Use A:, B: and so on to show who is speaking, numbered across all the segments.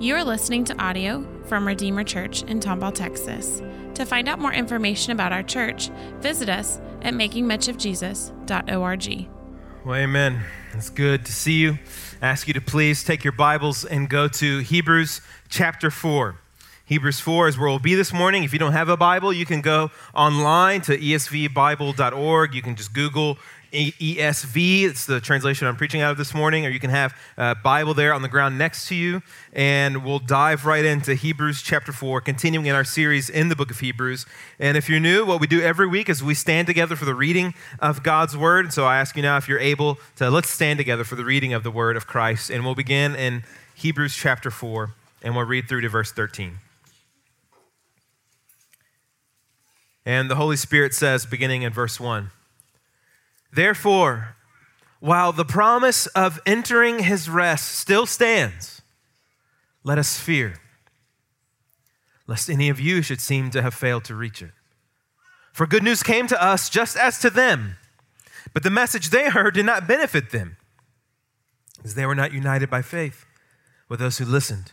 A: You are listening to audio from Redeemer Church in Tomball, Texas. To find out more information about our church, visit us at makingmuchofjesus.org.
B: Well, amen. It's good to see you. I ask you to please take your Bibles and go to Hebrews chapter 4. Hebrews 4 is where we'll be this morning. If you don't have a Bible, you can go online to esvbible.org. You can just Google ESV. It's the translation I'm preaching out of this morning, or you can have a Bible there on the ground next to you. And we'll dive right into Hebrews chapter 4, continuing in our series in the book of Hebrews. And if you're new, what we do every week is we stand together for the reading of God's word. And So I ask you now if you're able to let's stand together for the reading of the word of Christ. And we'll begin in Hebrews chapter 4, and we'll read through to verse 13. And the Holy Spirit says, beginning in verse 1 Therefore, while the promise of entering his rest still stands, let us fear, lest any of you should seem to have failed to reach it. For good news came to us just as to them, but the message they heard did not benefit them, as they were not united by faith with those who listened.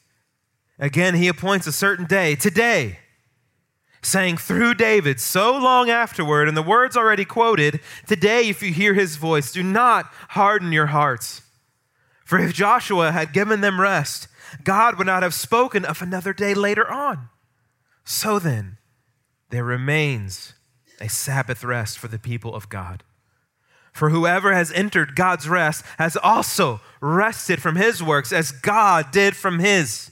B: Again, he appoints a certain day, today, saying through David so long afterward, and the words already quoted, Today, if you hear his voice, do not harden your hearts. For if Joshua had given them rest, God would not have spoken of another day later on. So then, there remains a Sabbath rest for the people of God. For whoever has entered God's rest has also rested from his works as God did from his.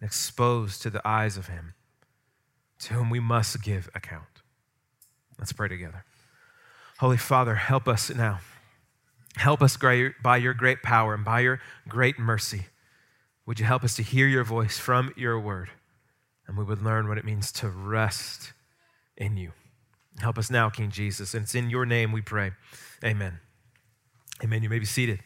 B: exposed to the eyes of him to whom we must give account. Let's pray together. Holy Father, help us now. Help us by your great power and by your great mercy. Would you help us to hear your voice from your word? And we would learn what it means to rest in you. Help us now, King Jesus. And it's in your name we pray. Amen. Amen. You may be seated.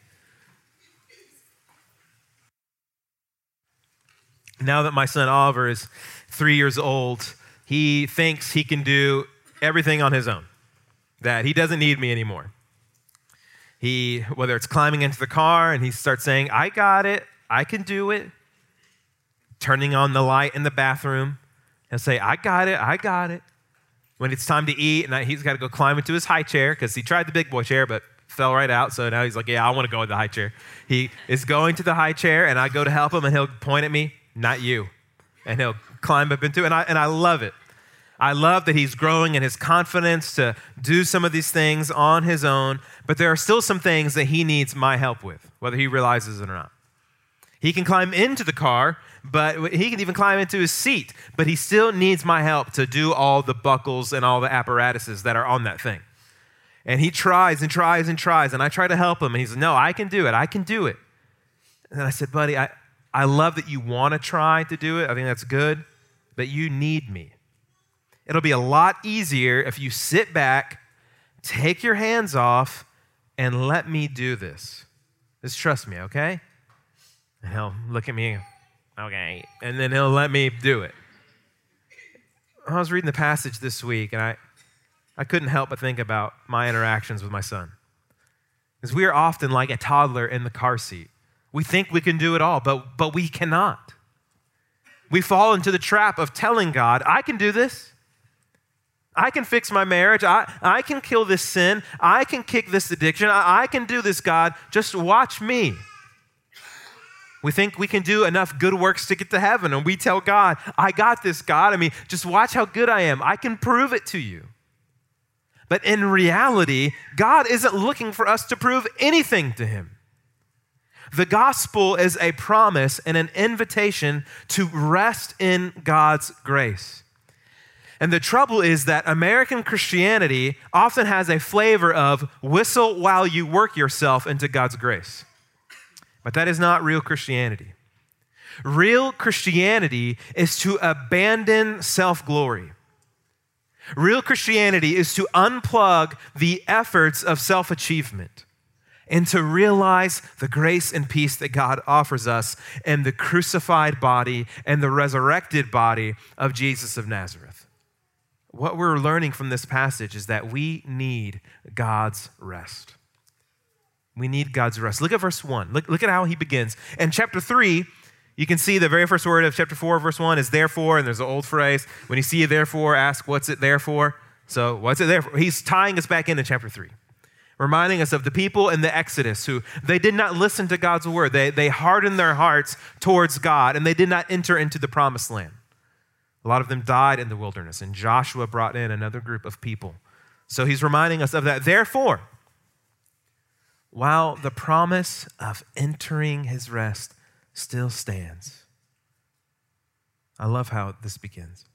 B: Now that my son Oliver is three years old, he thinks he can do everything on his own, that he doesn't need me anymore. He, whether it's climbing into the car and he starts saying, I got it, I can do it, turning on the light in the bathroom, he'll say, I got it, I got it. When it's time to eat, and he's got to go climb into his high chair because he tried the big boy chair, but fell right out. So now he's like, Yeah, I want to go in the high chair. He is going to the high chair, and I go to help him, and he'll point at me, not you. And he'll climb up into it. And I, and I love it. I love that he's growing in his confidence to do some of these things on his own, but there are still some things that he needs my help with, whether he realizes it or not. He can climb into the car, but he can even climb into his seat, but he still needs my help to do all the buckles and all the apparatuses that are on that thing. And he tries and tries and tries, and I try to help him, and he says, No, I can do it. I can do it. And I said, Buddy, I, I love that you want to try to do it. I think that's good, but you need me. It'll be a lot easier if you sit back, take your hands off, and let me do this. Just trust me, okay? And he'll look at me, okay, and then he'll let me do it. I was reading the passage this week, and I, I couldn't help but think about my interactions with my son. Because we are often like a toddler in the car seat. We think we can do it all, but, but we cannot. We fall into the trap of telling God, I can do this. I can fix my marriage. I, I can kill this sin. I can kick this addiction. I, I can do this, God. Just watch me. We think we can do enough good works to get to heaven, and we tell God, I got this, God. I mean, just watch how good I am. I can prove it to you. But in reality, God isn't looking for us to prove anything to Him. The gospel is a promise and an invitation to rest in God's grace. And the trouble is that American Christianity often has a flavor of whistle while you work yourself into God's grace. But that is not real Christianity. Real Christianity is to abandon self glory. Real Christianity is to unplug the efforts of self achievement and to realize the grace and peace that God offers us in the crucified body and the resurrected body of Jesus of Nazareth. What we're learning from this passage is that we need God's rest. We need God's rest. Look at verse 1. Look, look at how he begins. In chapter 3, you can see the very first word of chapter 4, verse 1 is therefore, and there's an old phrase. When you see a therefore, ask what's it there for? So, what's it there for? He's tying us back into chapter 3 reminding us of the people in the Exodus who they did not listen to God's word. They, they hardened their hearts towards God and they did not enter into the promised land. A lot of them died in the wilderness, and Joshua brought in another group of people. So he's reminding us of that. Therefore, while the promise of entering his rest still stands, I love how this begins.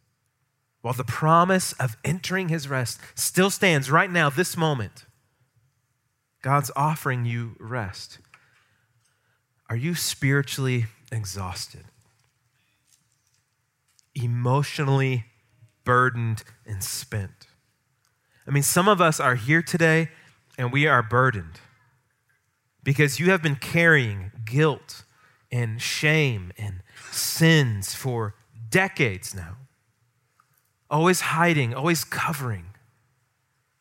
B: While the promise of entering his rest still stands right now, this moment, God's offering you rest. Are you spiritually exhausted? Emotionally burdened and spent? I mean, some of us are here today and we are burdened because you have been carrying guilt and shame and sins for decades now. Always hiding, always covering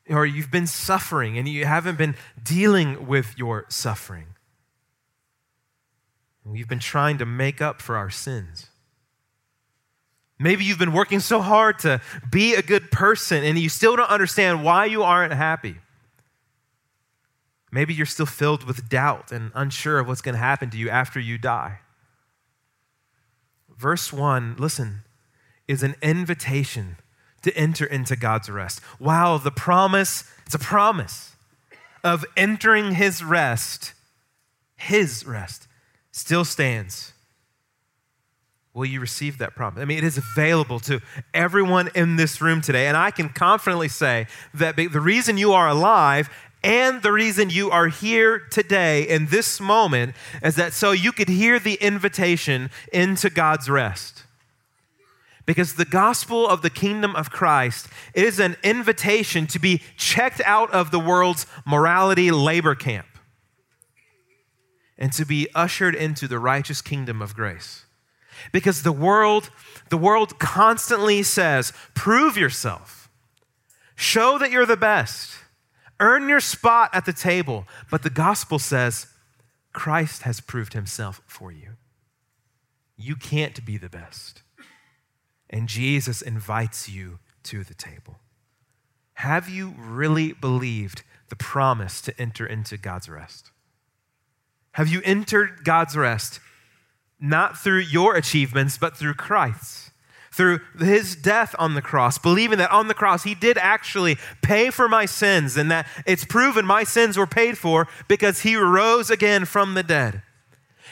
B: or you've been suffering and you haven't been dealing with your suffering. We've been trying to make up for our sins. Maybe you've been working so hard to be a good person and you still don't understand why you aren't happy. Maybe you're still filled with doubt and unsure of what's going to happen to you after you die. Verse 1, listen, is an invitation to enter into God's rest. Wow, the promise, it's a promise of entering his rest, his rest, still stands. Will you receive that promise? I mean, it is available to everyone in this room today. And I can confidently say that the reason you are alive and the reason you are here today in this moment is that so you could hear the invitation into God's rest. Because the gospel of the kingdom of Christ is an invitation to be checked out of the world's morality labor camp and to be ushered into the righteous kingdom of grace. Because the world, the world constantly says, prove yourself. Show that you're the best. Earn your spot at the table. But the gospel says, Christ has proved himself for you. You can't be the best and Jesus invites you to the table. Have you really believed the promise to enter into God's rest? Have you entered God's rest not through your achievements, but through Christ's? Through his death on the cross, believing that on the cross he did actually pay for my sins and that it's proven my sins were paid for because he rose again from the dead.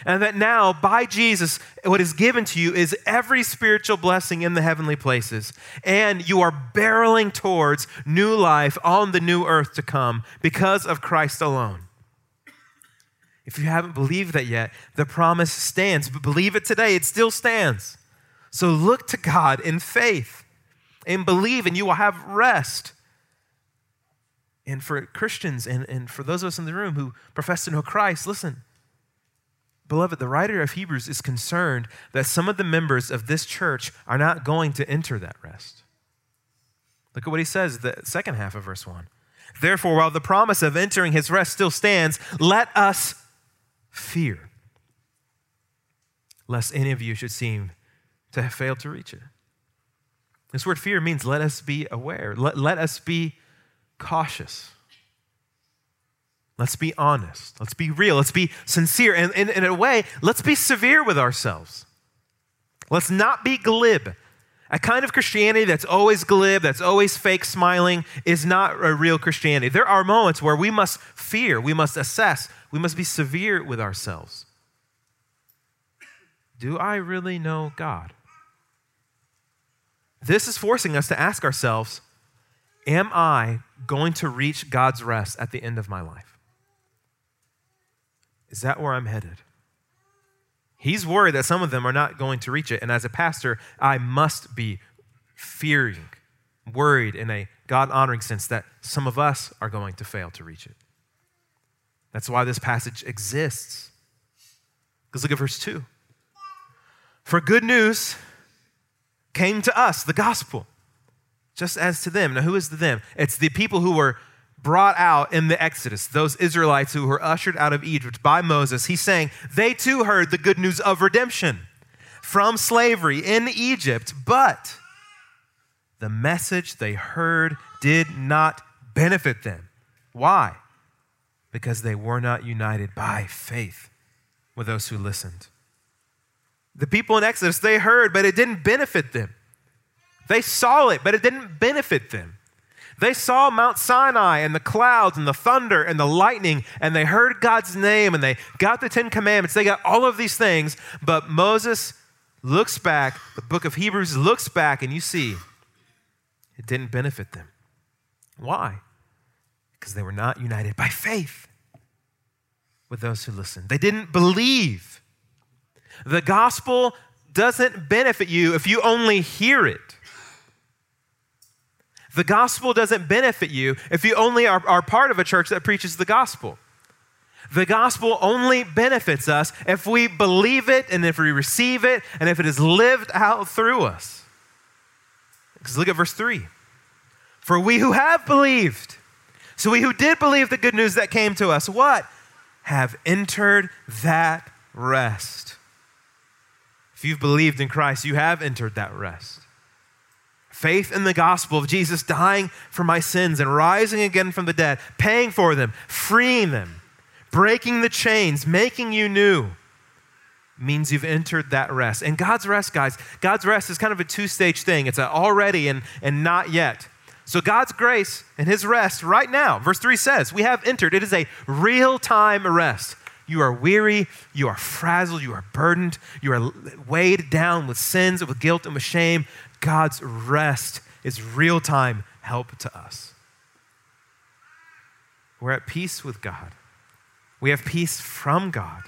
B: And that now, by Jesus, what is given to you is every spiritual blessing in the heavenly places. And you are barreling towards new life on the new earth to come because of Christ alone. If you haven't believed that yet, the promise stands. But believe it today, it still stands. So look to God in faith and believe, and you will have rest. And for Christians and, and for those of us in the room who profess to know Christ, listen Beloved, the writer of Hebrews is concerned that some of the members of this church are not going to enter that rest. Look at what he says, the second half of verse 1. Therefore, while the promise of entering his rest still stands, let us fear, lest any of you should seem to have failed to reach it. This word fear means let us be aware, let, let us be cautious. Let's be honest. Let's be real. Let's be sincere. And, and, in a way, let's be severe with ourselves. Let's not be glib. A kind of Christianity that's always glib, that's always fake smiling, is not a real Christianity. There are moments where we must fear, we must assess, we must be severe with ourselves. Do I really know God? This is forcing us to ask ourselves Am I going to reach God's rest at the end of my life? Is that where I'm headed? He's worried that some of them are not going to reach it. And as a pastor, I must be fearing, worried in a God honoring sense that some of us are going to fail to reach it. That's why this passage exists. Because look at verse 2. For good news came to us, the gospel, just as to them. Now, who is the them? It's the people who were brought out in the Exodus, those Israelites who were ushered out of Egypt by Moses. He's saying they too heard the good news of redemption from slavery in Egypt, but the message they heard did not benefit them. Why? Because they were not united by faith with those who listened. The people in Exodus, they heard, but it didn't benefit them. They saw it, but it didn't benefit them. They saw Mount Sinai and the clouds and the thunder and the lightning, and they heard God's name and they got the Ten Commandments. They got all of these things, but Moses looks back, the book of Hebrews looks back, and you see it didn't benefit them. Why? Because they were not united by faith with those who listened. They didn't believe. The gospel doesn't benefit you if you only hear it. The gospel doesn't benefit you if you only are, are part of a church that preaches the gospel. The gospel only benefits us if we believe it and if we receive it and if it is lived out through us. Because look at verse 3. For we who have believed, so we who did believe the good news that came to us, what? Have entered that rest. If you've believed in Christ, you have entered that rest faith in the gospel of Jesus dying for my sins and rising again from the dead, paying for them, freeing them, breaking the chains, making you new, means you've entered that rest. And God's rest, guys, God's rest is kind of a two stage thing it's already and, and not yet. So God's grace and his rest right now, verse 3 says, we have entered. It is a real time rest. You are weary, you are frazzled, you are burdened, you are weighed down with sins, with guilt, and with shame. God's rest is real time help to us. We're at peace with God. We have peace from God.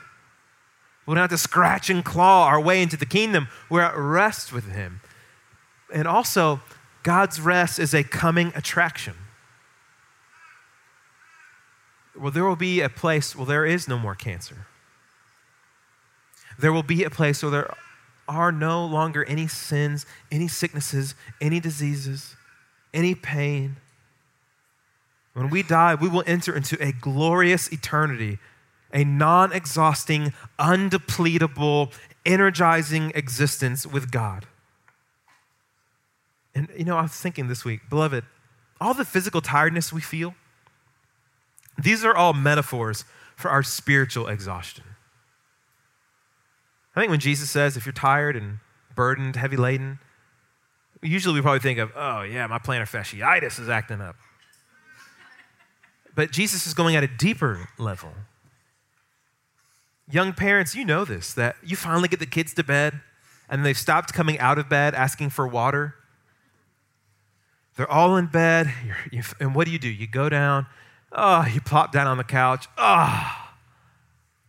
B: We don't have to scratch and claw our way into the kingdom. We're at rest with Him. And also, God's rest is a coming attraction. Well, there will be a place where there is no more cancer. There will be a place where there are no longer any sins, any sicknesses, any diseases, any pain. When we die, we will enter into a glorious eternity, a non exhausting, undepletable, energizing existence with God. And you know, I was thinking this week, beloved, all the physical tiredness we feel, these are all metaphors for our spiritual exhaustion. I think when Jesus says, if you're tired and burdened, heavy laden, usually we probably think of, oh, yeah, my plantar fasciitis is acting up. But Jesus is going at a deeper level. Young parents, you know this, that you finally get the kids to bed and they've stopped coming out of bed asking for water. They're all in bed, you, and what do you do? You go down, oh, you plop down on the couch, oh,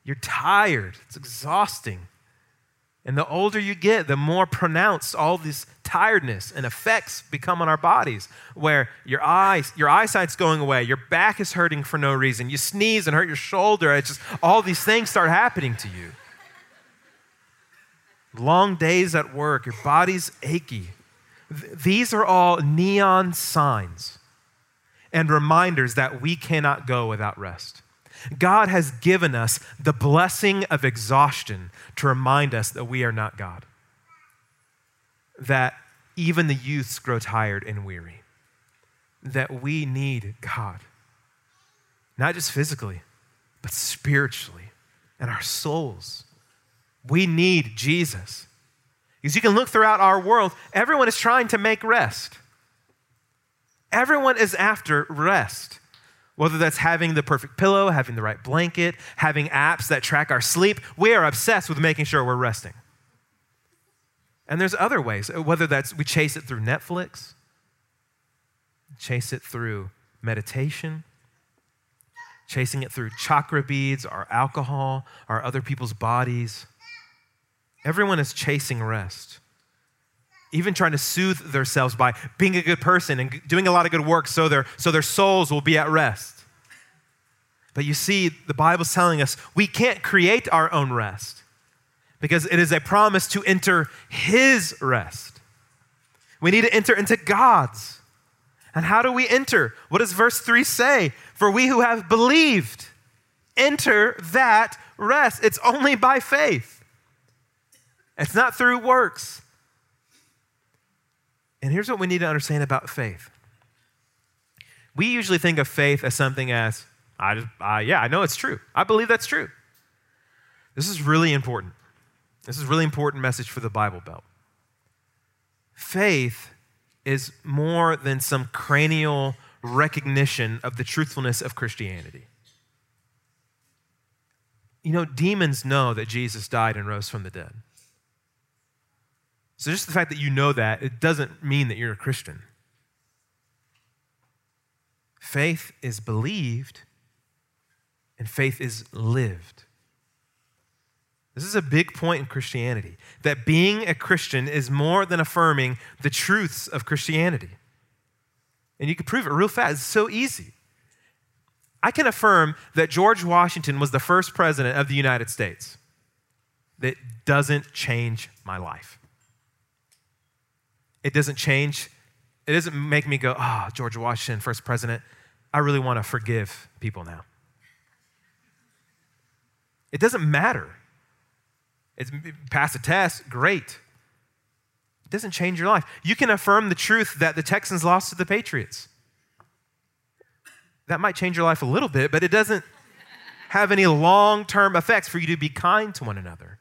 B: you're tired, it's exhausting. And the older you get, the more pronounced all this tiredness and effects become on our bodies, where your eyes, your eyesight's going away, your back is hurting for no reason, you sneeze and hurt your shoulder. It's just all these things start happening to you. Long days at work, your body's achy. These are all neon signs and reminders that we cannot go without rest. God has given us the blessing of exhaustion to remind us that we are not God. That even the youths grow tired and weary. That we need God. Not just physically, but spiritually and our souls. We need Jesus. Because you can look throughout our world, everyone is trying to make rest. Everyone is after rest. Whether that's having the perfect pillow, having the right blanket, having apps that track our sleep, we are obsessed with making sure we're resting. And there's other ways, whether that's we chase it through Netflix, chase it through meditation, chasing it through chakra beads, our alcohol, our other people's bodies. Everyone is chasing rest. Even trying to soothe themselves by being a good person and doing a lot of good work so their, so their souls will be at rest. But you see, the Bible's telling us we can't create our own rest because it is a promise to enter His rest. We need to enter into God's. And how do we enter? What does verse 3 say? For we who have believed enter that rest. It's only by faith, it's not through works. And here's what we need to understand about faith. We usually think of faith as something as, I just, uh, yeah, I know it's true. I believe that's true. This is really important. This is really important message for the Bible Belt. Faith is more than some cranial recognition of the truthfulness of Christianity. You know, demons know that Jesus died and rose from the dead. So just the fact that you know that, it doesn't mean that you're a Christian. Faith is believed, and faith is lived. This is a big point in Christianity that being a Christian is more than affirming the truths of Christianity. And you can prove it real fast. It's so easy. I can affirm that George Washington was the first president of the United States. That doesn't change my life. It doesn't change, it doesn't make me go, oh, George Washington, first president. I really want to forgive people now. It doesn't matter. It's pass a test, great. It doesn't change your life. You can affirm the truth that the Texans lost to the Patriots. That might change your life a little bit, but it doesn't have any long term effects for you to be kind to one another,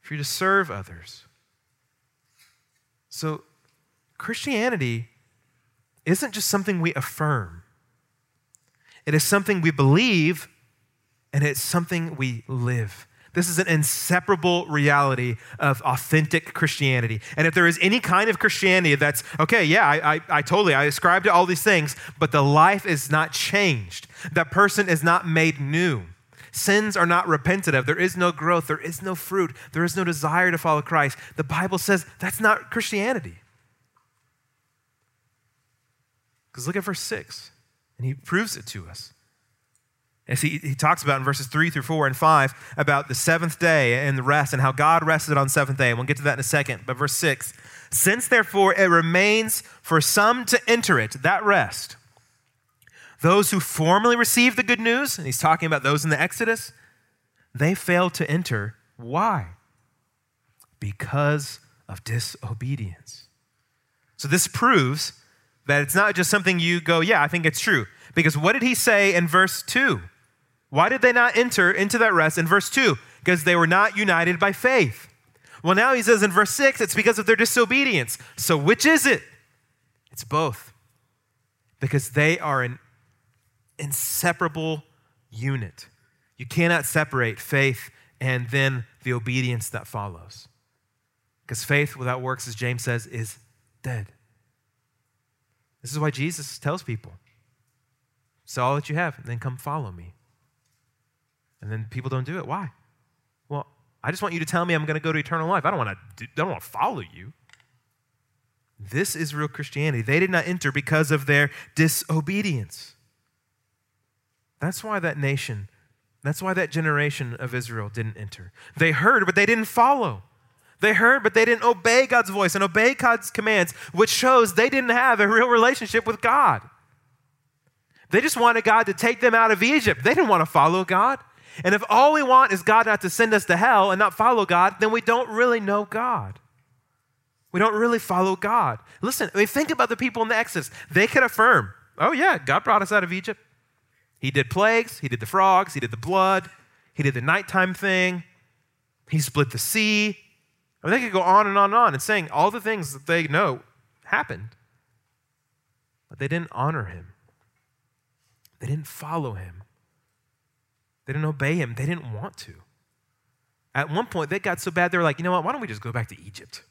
B: for you to serve others. So, Christianity isn't just something we affirm, it is something we believe, and it's something we live. This is an inseparable reality of authentic Christianity. And if there is any kind of Christianity that's, okay, yeah, I, I, I, totally, I ascribe to all these things, but the life is not changed, that person is not made new. Sins are not repented of. There is no growth. There is no fruit. There is no desire to follow Christ. The Bible says that's not Christianity. Because look at verse 6, and he proves it to us. As he, he talks about in verses 3 through 4 and 5 about the seventh day and the rest and how God rested on seventh day. And we'll get to that in a second. But verse 6 Since therefore it remains for some to enter it, that rest, those who formerly received the good news, and he's talking about those in the Exodus, they failed to enter. Why? Because of disobedience. So this proves that it's not just something you go, yeah, I think it's true. Because what did he say in verse 2? Why did they not enter into that rest in verse 2? Because they were not united by faith. Well, now he says in verse 6, it's because of their disobedience. So which is it? It's both. Because they are an inseparable unit. You cannot separate faith and then the obedience that follows. Because faith without works, as James says, is dead. This is why Jesus tells people sell all that you have and then come follow me. And then people don't do it. Why? Well, I just want you to tell me I'm going to go to eternal life. I don't want to. I don't want to follow you. This is real Christianity. They did not enter because of their disobedience. That's why that nation, that's why that generation of Israel didn't enter. They heard, but they didn't follow. They heard, but they didn't obey God's voice and obey God's commands, which shows they didn't have a real relationship with God. They just wanted God to take them out of Egypt. They didn't want to follow God. And if all we want is God not to send us to hell and not follow God, then we don't really know God. We don't really follow God. Listen, I mean, think about the people in the Exodus. They could affirm, oh, yeah, God brought us out of Egypt. He did plagues, he did the frogs, he did the blood, he did the nighttime thing, he split the sea. I mean, they could go on and on and on and saying all the things that they know happened. But they didn't honor him. They didn't follow him. They didn't obey him. They didn't want to. At one point, they got so bad, they were like, you know what? Why don't we just go back to Egypt?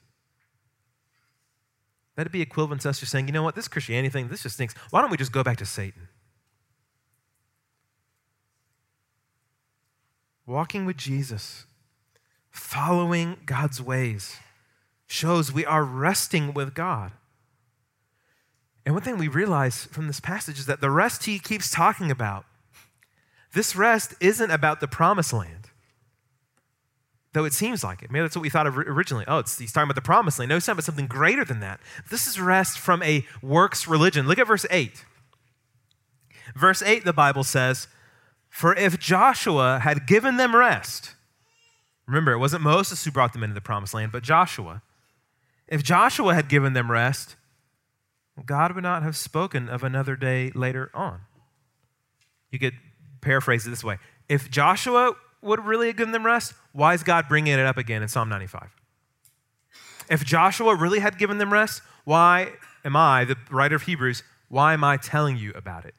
B: That'd be equivalent to us just saying, you know what? This Christianity thing, this just stinks. Why don't we just go back to Satan? Walking with Jesus, following God's ways, shows we are resting with God. And one thing we realize from this passage is that the rest he keeps talking about, this rest isn't about the promised land. Though it seems like it. Maybe that's what we thought of originally. Oh, he's talking about the promised land. No, he's talking about something greater than that. This is rest from a works religion. Look at verse 8. Verse 8, the Bible says, For if Joshua had given them rest, remember, it wasn't Moses who brought them into the promised land, but Joshua. If Joshua had given them rest, God would not have spoken of another day later on. You could paraphrase it this way If Joshua would really have given them rest, why is God bringing it up again in Psalm 95? If Joshua really had given them rest, why am I, the writer of Hebrews, why am I telling you about it?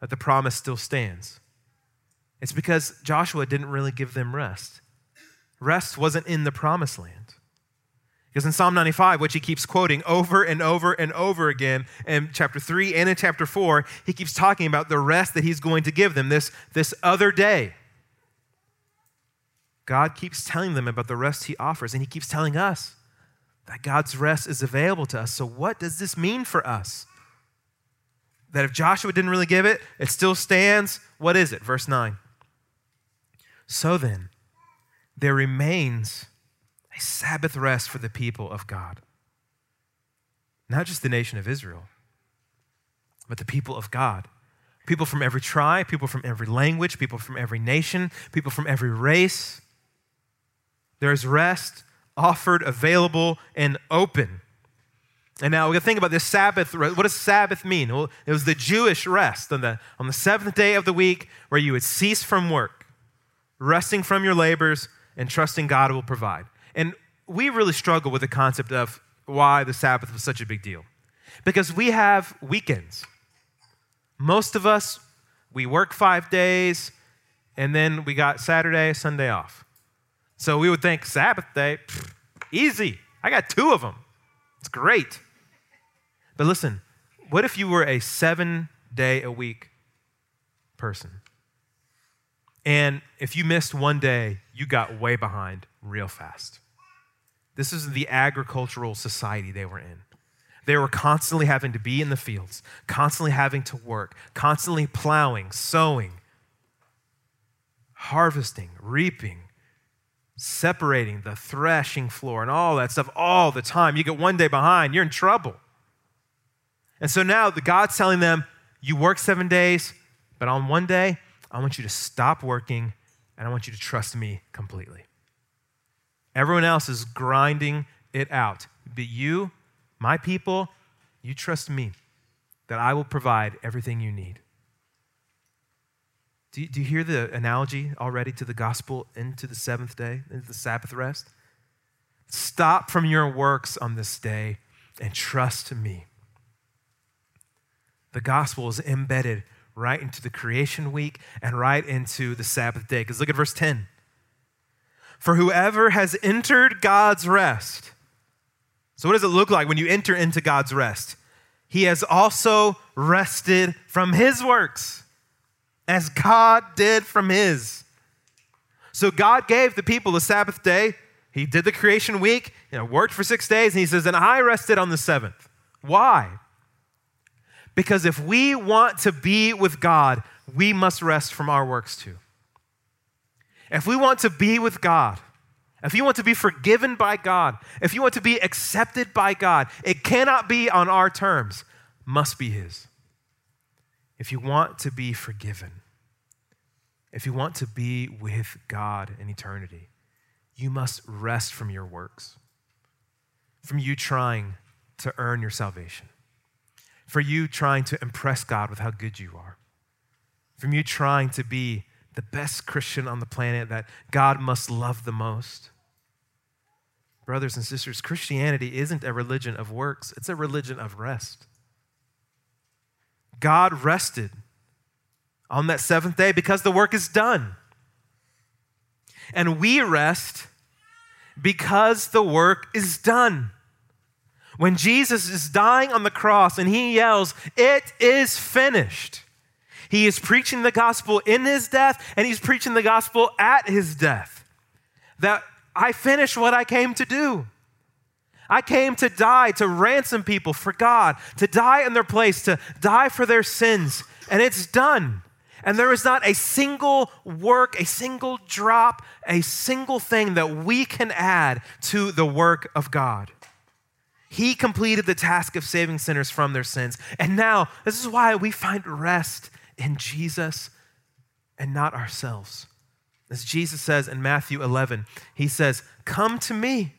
B: That the promise still stands. It's because Joshua didn't really give them rest. Rest wasn't in the promised land. Because in Psalm 95, which he keeps quoting over and over and over again in chapter 3 and in chapter 4, he keeps talking about the rest that he's going to give them, this, this other day. God keeps telling them about the rest he offers, and he keeps telling us that God's rest is available to us. So, what does this mean for us? That if Joshua didn't really give it, it still stands. What is it? Verse 9. So then, there remains a Sabbath rest for the people of God. Not just the nation of Israel, but the people of God. People from every tribe, people from every language, people from every nation, people from every race. There is rest offered, available, and open. And now we're going to think about this Sabbath. Rest. What does Sabbath mean? Well, it was the Jewish rest on the, on the seventh day of the week where you would cease from work, resting from your labors, and trusting God will provide. And we really struggle with the concept of why the Sabbath was such a big deal. Because we have weekends. Most of us, we work five days, and then we got Saturday, Sunday off. So we would think Sabbath day, pff, easy. I got two of them. It's great. But listen, what if you were a seven day a week person? And if you missed one day, you got way behind real fast. This is the agricultural society they were in. They were constantly having to be in the fields, constantly having to work, constantly plowing, sowing, harvesting, reaping, separating the threshing floor, and all that stuff all the time. You get one day behind, you're in trouble. And so now the God's telling them, you work seven days, but on one day, I want you to stop working and I want you to trust me completely. Everyone else is grinding it out. But you, my people, you trust me that I will provide everything you need. Do you, do you hear the analogy already to the gospel into the seventh day, into the Sabbath rest? Stop from your works on this day and trust me. The gospel is embedded right into the creation week and right into the Sabbath day. Because look at verse 10. For whoever has entered God's rest. So, what does it look like when you enter into God's rest? He has also rested from his works as God did from his. So, God gave the people the Sabbath day. He did the creation week, you know, worked for six days, and he says, and I rested on the seventh. Why? Because if we want to be with God, we must rest from our works too. If we want to be with God, if you want to be forgiven by God, if you want to be accepted by God, it cannot be on our terms, must be His. If you want to be forgiven, if you want to be with God in eternity, you must rest from your works, from you trying to earn your salvation, for you trying to impress God with how good you are from you trying to be the best Christian on the planet that God must love the most. Brothers and sisters, Christianity isn't a religion of works, it's a religion of rest. God rested on that seventh day because the work is done. And we rest because the work is done. When Jesus is dying on the cross and he yells, It is finished, he is preaching the gospel in his death and he's preaching the gospel at his death. That I finished what I came to do. I came to die, to ransom people for God, to die in their place, to die for their sins, and it's done. And there is not a single work, a single drop, a single thing that we can add to the work of God. He completed the task of saving sinners from their sins. And now, this is why we find rest in Jesus and not ourselves. As Jesus says in Matthew 11, he says, Come to me,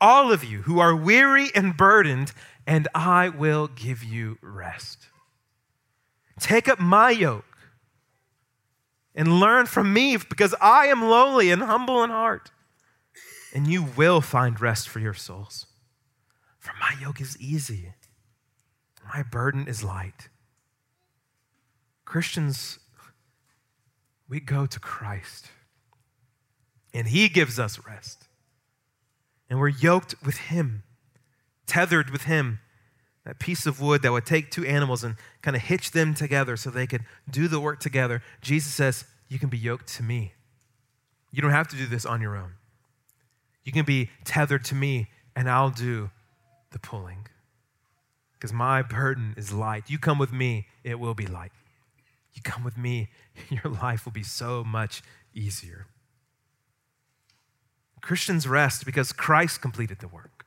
B: all of you who are weary and burdened, and I will give you rest. Take up my yoke and learn from me because I am lowly and humble in heart, and you will find rest for your souls. For my yoke is easy, my burden is light. Christians, we go to Christ, and He gives us rest. And we're yoked with Him, tethered with Him that piece of wood that would take two animals and kind of hitch them together so they could do the work together. Jesus says, You can be yoked to me. You don't have to do this on your own. You can be tethered to me, and I'll do the pulling. Because my burden is light. You come with me, it will be light. You come with me, your life will be so much easier. Christians rest because Christ completed the work.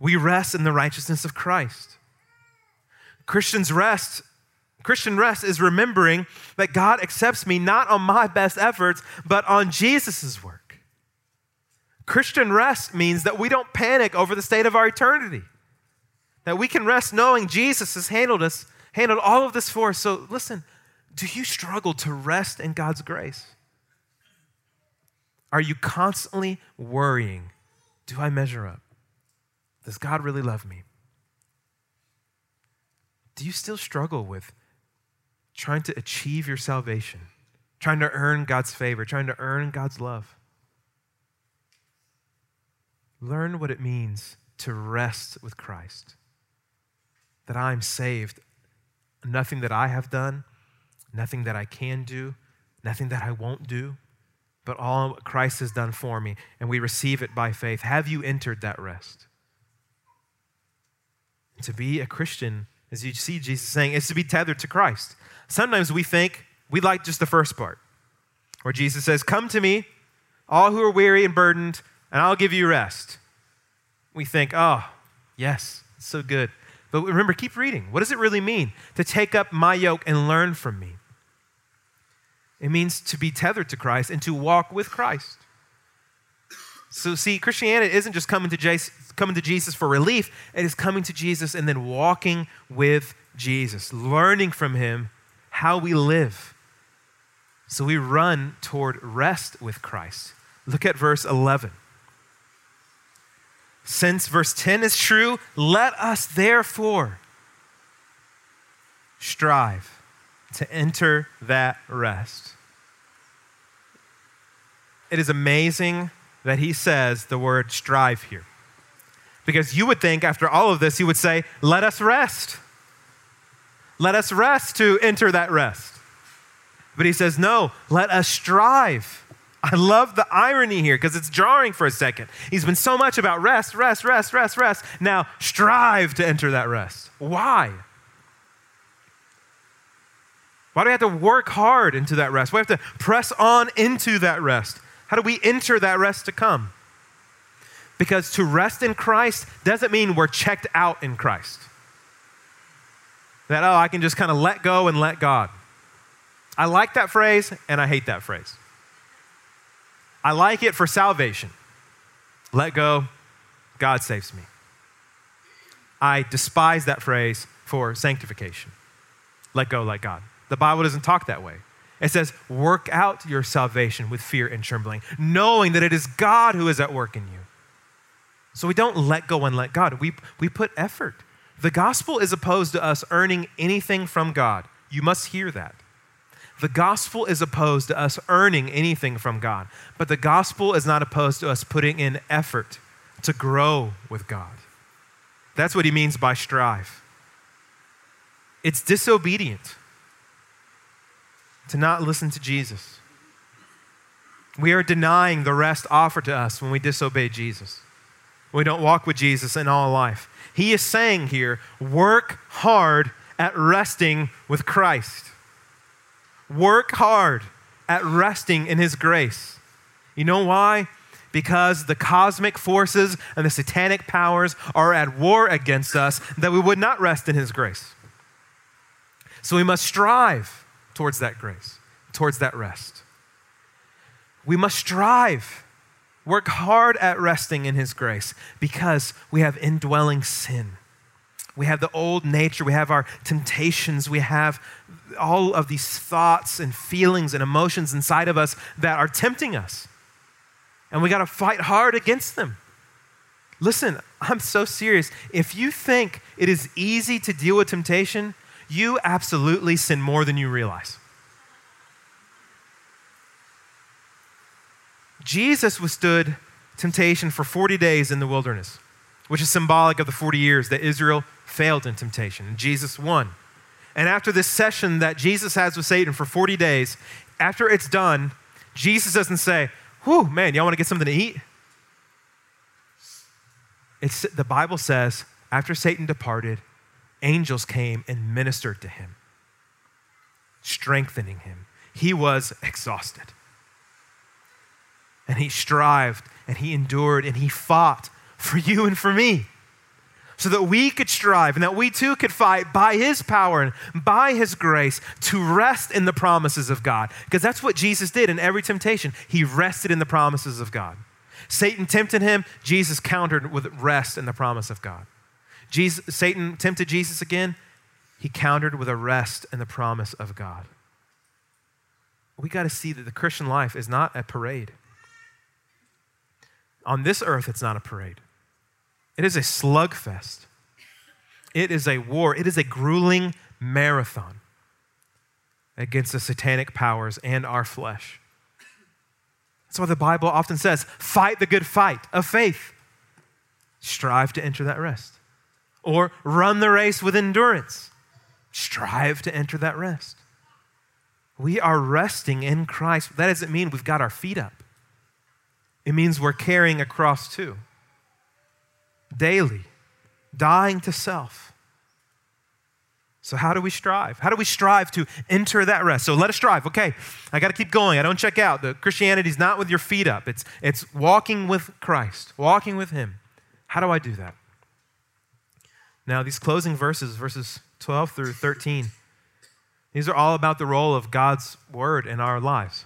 B: We rest in the righteousness of Christ. Christians rest Christian rest is remembering that God accepts me not on my best efforts, but on Jesus' work. Christian rest means that we don't panic over the state of our eternity. That we can rest knowing Jesus has handled us, handled all of this for us. So listen, do you struggle to rest in God's grace? Are you constantly worrying, do I measure up? Does God really love me? Do you still struggle with trying to achieve your salvation, trying to earn God's favor, trying to earn God's love? Learn what it means to rest with Christ. That I'm saved. Nothing that I have done, nothing that I can do, nothing that I won't do, but all Christ has done for me, and we receive it by faith. Have you entered that rest? To be a Christian, as you see Jesus saying, is to be tethered to Christ. Sometimes we think we like just the first part, where Jesus says, Come to me, all who are weary and burdened, and I'll give you rest. We think, Oh, yes, it's so good. But remember, keep reading. What does it really mean to take up my yoke and learn from me? It means to be tethered to Christ and to walk with Christ. So, see, Christianity isn't just coming to, Jesus, coming to Jesus for relief, it is coming to Jesus and then walking with Jesus, learning from him how we live. So we run toward rest with Christ. Look at verse 11. Since verse 10 is true, let us therefore strive to enter that rest. It is amazing that he says the word strive here. Because you would think after all of this, he would say, Let us rest. Let us rest to enter that rest. But he says, No, let us strive. I love the irony here because it's jarring for a second. He's been so much about rest, rest, rest, rest, rest. Now, strive to enter that rest. Why? Why do we have to work hard into that rest? We have to press on into that rest? How do we enter that rest to come? Because to rest in Christ doesn't mean we're checked out in Christ. That, oh, I can just kind of let go and let God. I like that phrase and I hate that phrase. I like it for salvation. Let go, God saves me. I despise that phrase for sanctification. let go, let God. The Bible doesn't talk that way. It says, work out your salvation with fear and trembling, knowing that it is God who is at work in you. So we don't let go and let God. We, we put effort. The gospel is opposed to us earning anything from God. You must hear that. The gospel is opposed to us earning anything from God, but the gospel is not opposed to us putting in effort to grow with God. That's what he means by strive. It's disobedient to not listen to Jesus. We are denying the rest offered to us when we disobey Jesus. We don't walk with Jesus in all life. He is saying here, work hard at resting with Christ. Work hard at resting in His grace. You know why? Because the cosmic forces and the satanic powers are at war against us, that we would not rest in His grace. So we must strive towards that grace, towards that rest. We must strive, work hard at resting in His grace because we have indwelling sin. We have the old nature, we have our temptations, we have all of these thoughts and feelings and emotions inside of us that are tempting us. And we got to fight hard against them. Listen, I'm so serious. If you think it is easy to deal with temptation, you absolutely sin more than you realize. Jesus withstood temptation for 40 days in the wilderness, which is symbolic of the 40 years that Israel failed in temptation. Jesus won. And after this session that Jesus has with Satan for 40 days, after it's done, Jesus doesn't say, Whew, man, y'all want to get something to eat? It's, the Bible says, after Satan departed, angels came and ministered to him, strengthening him. He was exhausted. And he strived and he endured and he fought for you and for me so that we could strive and that we too could fight by his power and by his grace to rest in the promises of God. Because that's what Jesus did in every temptation. He rested in the promises of God. Satan tempted him, Jesus countered with rest in the promise of God. Jesus, Satan tempted Jesus again, he countered with a rest in the promise of God. We got to see that the Christian life is not a parade. On this earth, it's not a parade. It is a slugfest. It is a war. It is a grueling marathon against the satanic powers and our flesh. That's why the Bible often says, fight the good fight of faith. Strive to enter that rest. Or run the race with endurance. Strive to enter that rest. We are resting in Christ. That doesn't mean we've got our feet up, it means we're carrying a cross too. Daily, dying to self. So, how do we strive? How do we strive to enter that rest? So, let us strive. Okay, I got to keep going. I don't check out. The Christianity is not with your feet up, it's, it's walking with Christ, walking with Him. How do I do that? Now, these closing verses, verses 12 through 13, these are all about the role of God's word in our lives.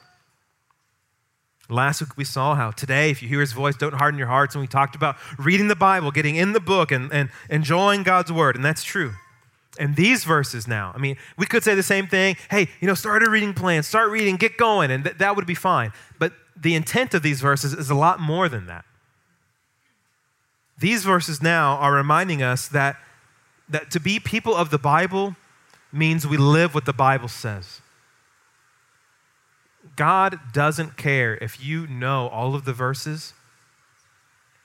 B: Last week we saw how today, if you hear his voice, don't harden your hearts. And we talked about reading the Bible, getting in the book, and, and enjoying God's word. And that's true. And these verses now, I mean, we could say the same thing. Hey, you know, start a reading plan, start reading, get going, and th- that would be fine. But the intent of these verses is a lot more than that. These verses now are reminding us that that to be people of the Bible means we live what the Bible says. God doesn't care if you know all of the verses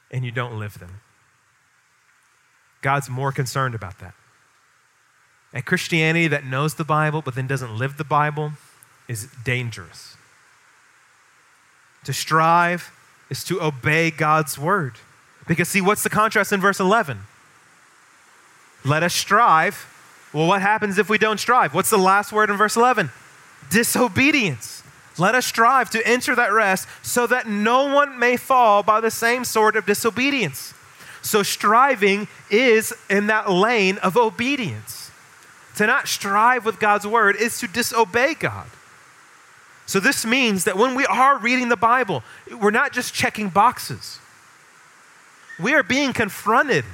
B: and you don't live them. God's more concerned about that. And Christianity that knows the Bible but then doesn't live the Bible is dangerous. To strive is to obey God's word. Because, see, what's the contrast in verse 11? Let us strive. Well, what happens if we don't strive? What's the last word in verse 11? Disobedience. Let us strive to enter that rest so that no one may fall by the same sort of disobedience. So, striving is in that lane of obedience. To not strive with God's word is to disobey God. So, this means that when we are reading the Bible, we're not just checking boxes, we are being confronted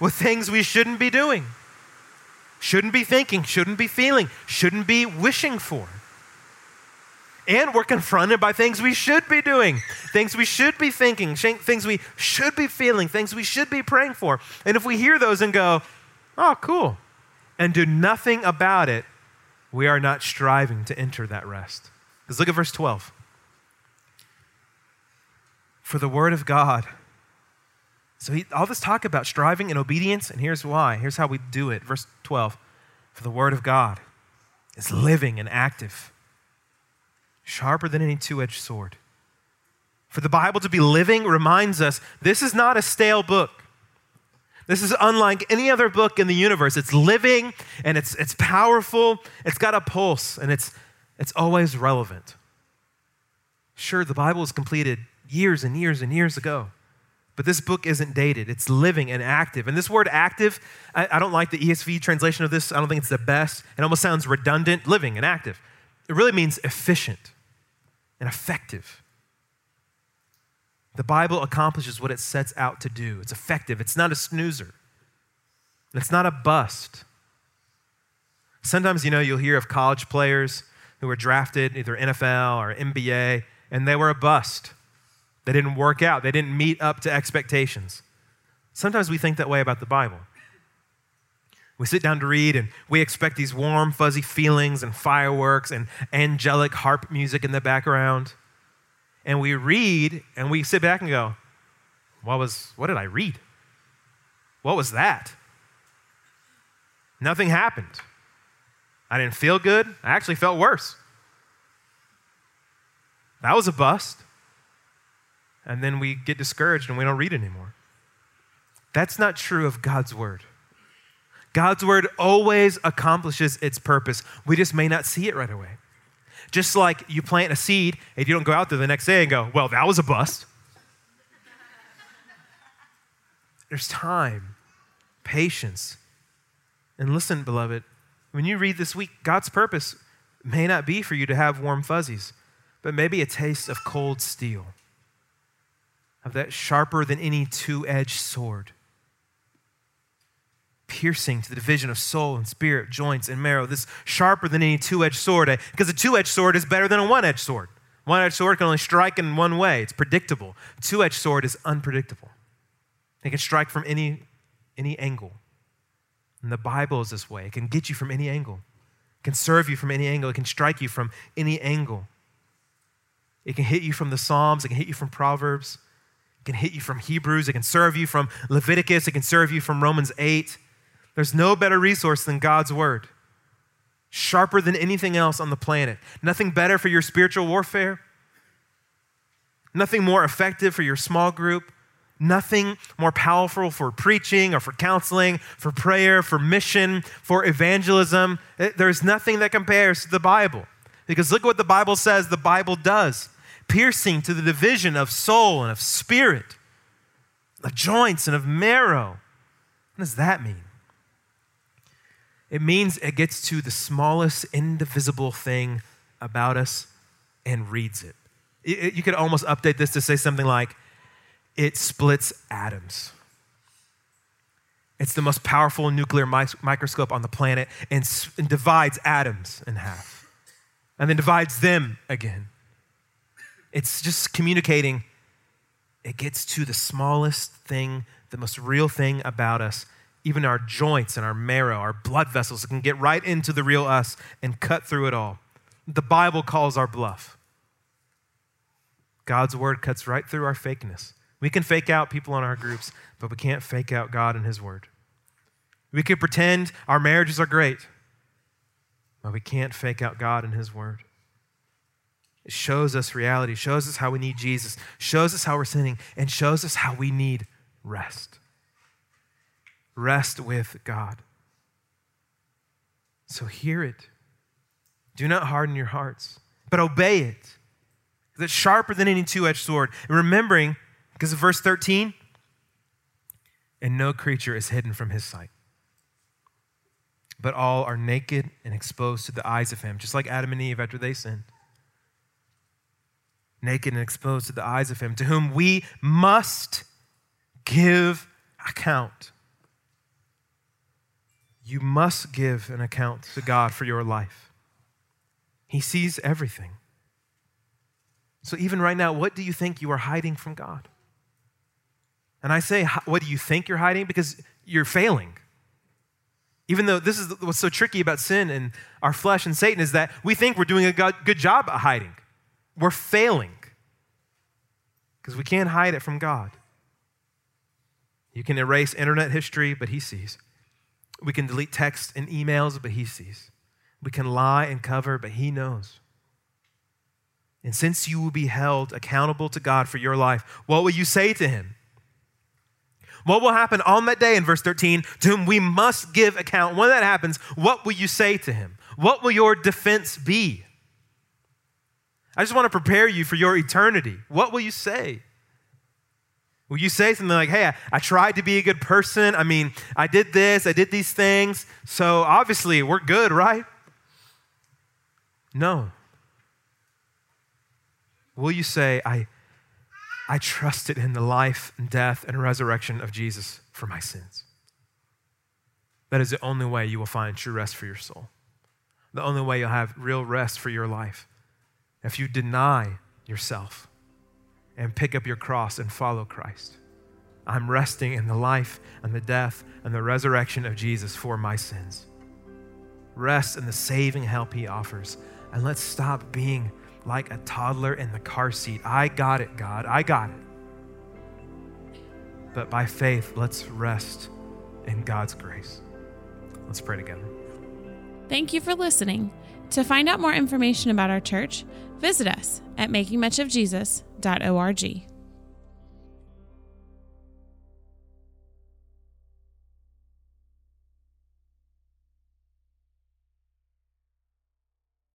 B: with things we shouldn't be doing. shouldn't be thinking, shouldn't be feeling, shouldn't be wishing for. And we're confronted by things we should be doing, things we should be thinking, things we should be feeling, things we should be praying for. And if we hear those and go, oh, cool, and do nothing about it, we are not striving to enter that rest. Because look at verse 12. For the word of God. So he, all this talk about striving and obedience, and here's why. Here's how we do it. Verse 12. For the word of God is living and active sharper than any two edged sword. For the Bible to be living reminds us this is not a stale book. This is unlike any other book in the universe. It's living and it's, it's powerful, it's got a pulse, and it's, it's always relevant. Sure, the Bible was completed years and years and years ago, but this book isn't dated. It's living and active. And this word active, I, I don't like the ESV translation of this, I don't think it's the best. It almost sounds redundant, living and active. It really means efficient and effective. The Bible accomplishes what it sets out to do. It's effective, it's not a snoozer, it's not a bust. Sometimes, you know, you'll hear of college players who were drafted, either NFL or NBA, and they were a bust. They didn't work out, they didn't meet up to expectations. Sometimes we think that way about the Bible. We sit down to read and we expect these warm, fuzzy feelings and fireworks and angelic harp music in the background. And we read and we sit back and go, what was what did I read? What was that? Nothing happened. I didn't feel good. I actually felt worse. That was a bust. And then we get discouraged and we don't read anymore. That's not true of God's word. God's word always accomplishes its purpose. We just may not see it right away. Just like you plant a seed and you don't go out there the next day and go, well, that was a bust. There's time, patience. And listen, beloved, when you read this week, God's purpose may not be for you to have warm fuzzies, but maybe a taste of cold steel, of that sharper than any two edged sword piercing to the division of soul and spirit, joints and marrow. This sharper than any two edged sword, eh? because a two edged sword is better than a one edged sword. One edged sword can only strike in one way, it's predictable. Two edged sword is unpredictable, it can strike from any, any angle. And the Bible is this way it can get you from any angle, it can serve you from any angle, it can strike you from any angle. It can hit you from the Psalms, it can hit you from Proverbs. It can hit you from Hebrews. It can serve you from Leviticus. It can serve you from Romans 8. There's no better resource than God's word, sharper than anything else on the planet. Nothing better for your spiritual warfare, nothing more effective for your small group, nothing more powerful for preaching or for counseling, for prayer, for mission, for evangelism. Eh, there's nothing that compares to the Bible. Because look what the Bible says the Bible does piercing to the division of soul and of spirit, of joints and of marrow. What does that mean? It means it gets to the smallest indivisible thing about us and reads it. You could almost update this to say something like, it splits atoms. It's the most powerful nuclear microscope on the planet and, and divides atoms in half and then divides them again. It's just communicating, it gets to the smallest thing, the most real thing about us even our joints and our marrow, our blood vessels, can get right into the real us and cut through it all. The Bible calls our bluff. God's word cuts right through our fakeness. We can fake out people in our groups, but we can't fake out God and His word. We can pretend our marriages are great, but we can't fake out God and His word. It shows us reality, shows us how we need Jesus, shows us how we're sinning, and shows us how we need rest. Rest with God. So hear it. Do not harden your hearts, but obey it. because It's sharper than any two edged sword. And remembering, because of verse 13, and no creature is hidden from his sight. But all are naked and exposed to the eyes of him, just like Adam and Eve after they sinned. Naked and exposed to the eyes of him, to whom we must give account. You must give an account to God for your life. He sees everything. So, even right now, what do you think you are hiding from God? And I say, what do you think you're hiding? Because you're failing. Even though this is what's so tricky about sin and our flesh and Satan is that we think we're doing a good job at hiding. We're failing because we can't hide it from God. You can erase internet history, but He sees. We can delete texts and emails, but He sees. We can lie and cover, but He knows. And since you will be held accountable to God for your life, what will you say to Him? What will happen on that day in verse 13 to whom we must give account? When that happens, what will you say to Him? What will your defense be? I just want to prepare you for your eternity. What will you say? Will you say something like, hey, I, I, tried to be a good person? I mean, I did this, I did these things, so obviously we're good, right? No. Will you say, I, I trusted in the life and death and resurrection of Jesus for my sins? That is the only way you will find true rest for your soul. The only way you'll have real rest for your life. If you deny yourself and pick up your cross and follow Christ, I'm resting in the life and the death and the resurrection of Jesus for my sins. Rest in the saving help he offers. And let's stop being like a toddler in the car seat. I got it, God. I got it. But by faith, let's rest in God's grace. Let's pray together.
A: Thank you for listening. To find out more information about our church, visit us at makingmuchofjesus.org.